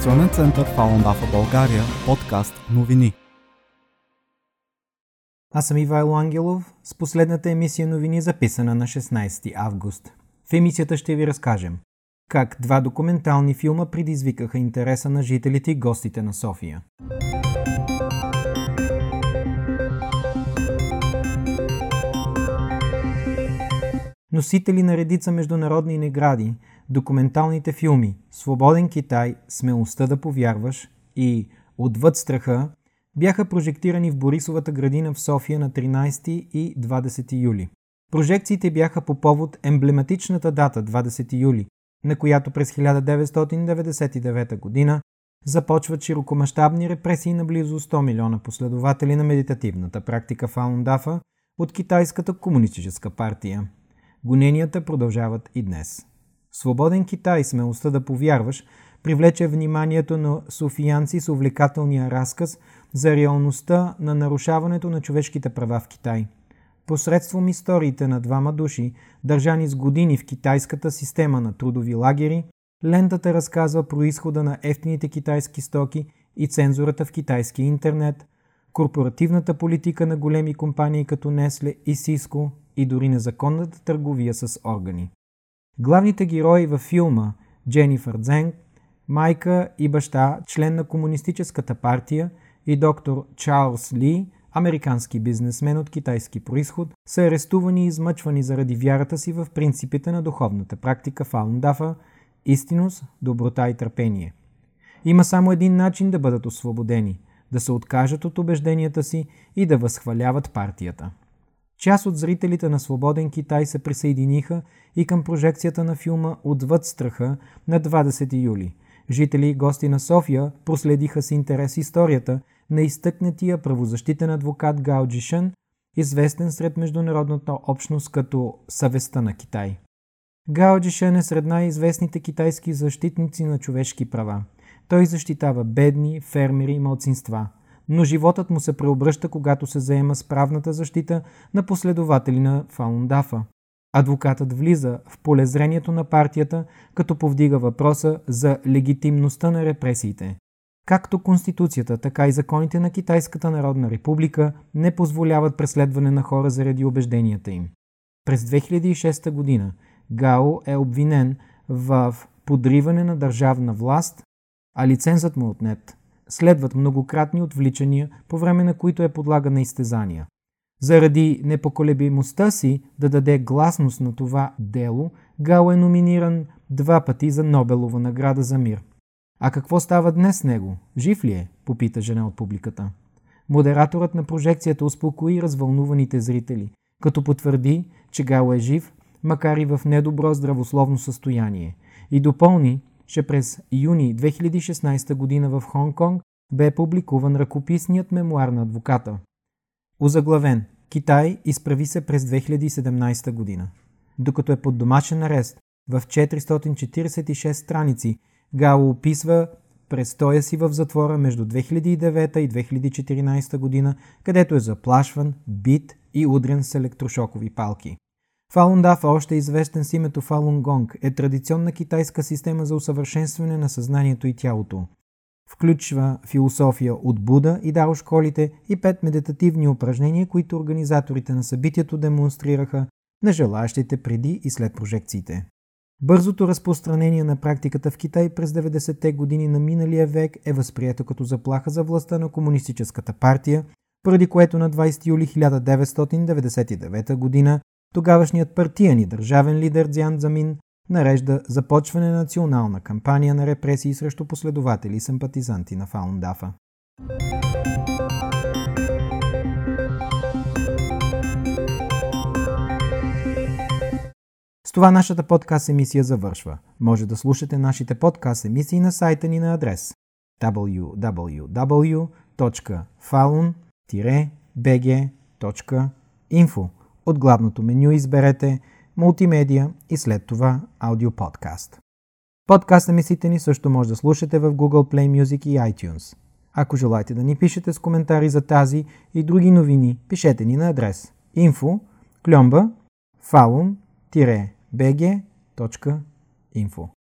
център Фалун Дафа България, подкаст новини. Аз съм Ивайло Ангелов с последната емисия новини, записана на 16 август. В емисията ще ви разкажем как два документални филма предизвикаха интереса на жителите и гостите на София. Носители на редица международни награди, документалните филми Свободен Китай, Смелостта да повярваш и Отвъд страха бяха прожектирани в Борисовата градина в София на 13 и 20 юли. Прожекциите бяха по повод емблематичната дата 20 юли, на която през 1999 г. започват широкомащабни репресии на близо 100 милиона последователи на медитативната практика Фаундафа от Китайската комунистическа партия. Гоненията продължават и днес. Свободен Китай, смелостта да повярваш, привлече вниманието на софиянци с увлекателния разказ за реалността на нарушаването на човешките права в Китай. Посредством историите на двама души, държани с години в китайската система на трудови лагери, лентата разказва происхода на ефтините китайски стоки и цензурата в китайския интернет, корпоративната политика на големи компании като Несле и Сиско и дори незаконната търговия с органи. Главните герои във филма Дженифър Дзенг, майка и баща, член на Комунистическата партия и доктор Чарлз Ли, американски бизнесмен от китайски происход, са арестувани и измъчвани заради вярата си в принципите на духовната практика Фаундафа – истинност, доброта и търпение. Има само един начин да бъдат освободени – да се откажат от убежденията си и да възхваляват партията. Част от зрителите на Свободен Китай се присъединиха и към прожекцията на филма Отвъд страха на 20 юли. Жители и гости на София проследиха с интерес историята на изтъкнатия правозащитен адвокат Гао Джишън, известен сред международната общност като съвестта на Китай. Гао Джишън е сред най-известните китайски защитници на човешки права. Той защитава бедни, фермери и малцинства – но животът му се преобръща, когато се заема с правната защита на последователи на Фаундафа. Адвокатът влиза в полезрението на партията, като повдига въпроса за легитимността на репресиите. Както Конституцията, така и законите на Китайската народна република не позволяват преследване на хора заради убежденията им. През 2006 година Гао е обвинен в подриване на държавна власт, а лицензът му е отнет. Следват многократни отвличания, по време на които е подлага на изтезания. Заради непоколебимостта си да даде гласност на това дело, Гал е номиниран два пъти за Нобелова награда за мир. А какво става днес с него? Жив ли е? попита жена от публиката. Модераторът на прожекцията успокои развълнуваните зрители, като потвърди, че Гал е жив, макар и в недобро здравословно състояние, и допълни, че през юни 2016 година в Хонг-Конг бе публикуван ръкописният мемуар на адвоката. Озаглавен Китай изправи се през 2017 година. Докато е под домашен арест, в 446 страници Гао описва престоя си в затвора между 2009 и 2014 година, където е заплашван, бит и удрен с електрошокови палки. Фалун още известен с името Фалун Гонг, е традиционна китайска система за усъвършенстване на съзнанието и тялото. Включва философия от Буда и Дао школите и пет медитативни упражнения, които организаторите на събитието демонстрираха на желаящите преди и след прожекциите. Бързото разпространение на практиката в Китай през 90-те години на миналия век е възприето като заплаха за властта на Комунистическата партия, поради което на 20 юли 1999 година Тогавашният партиен и държавен лидер Дзян Замин нарежда започване на национална кампания на репресии срещу последователи и симпатизанти на Фаундафа. С това нашата подкаст емисия завършва. Може да слушате нашите подкаст емисии на сайта ни на адрес www.falun-bg.info от главното меню изберете Мултимедия и след това Аудиоподкаст. Подкаст емисиите ни също може да слушате в Google Play Music и iTunes. Ако желаете да ни пишете с коментари за тази и други новини, пишете ни на адрес info кльомба фалун-bg.info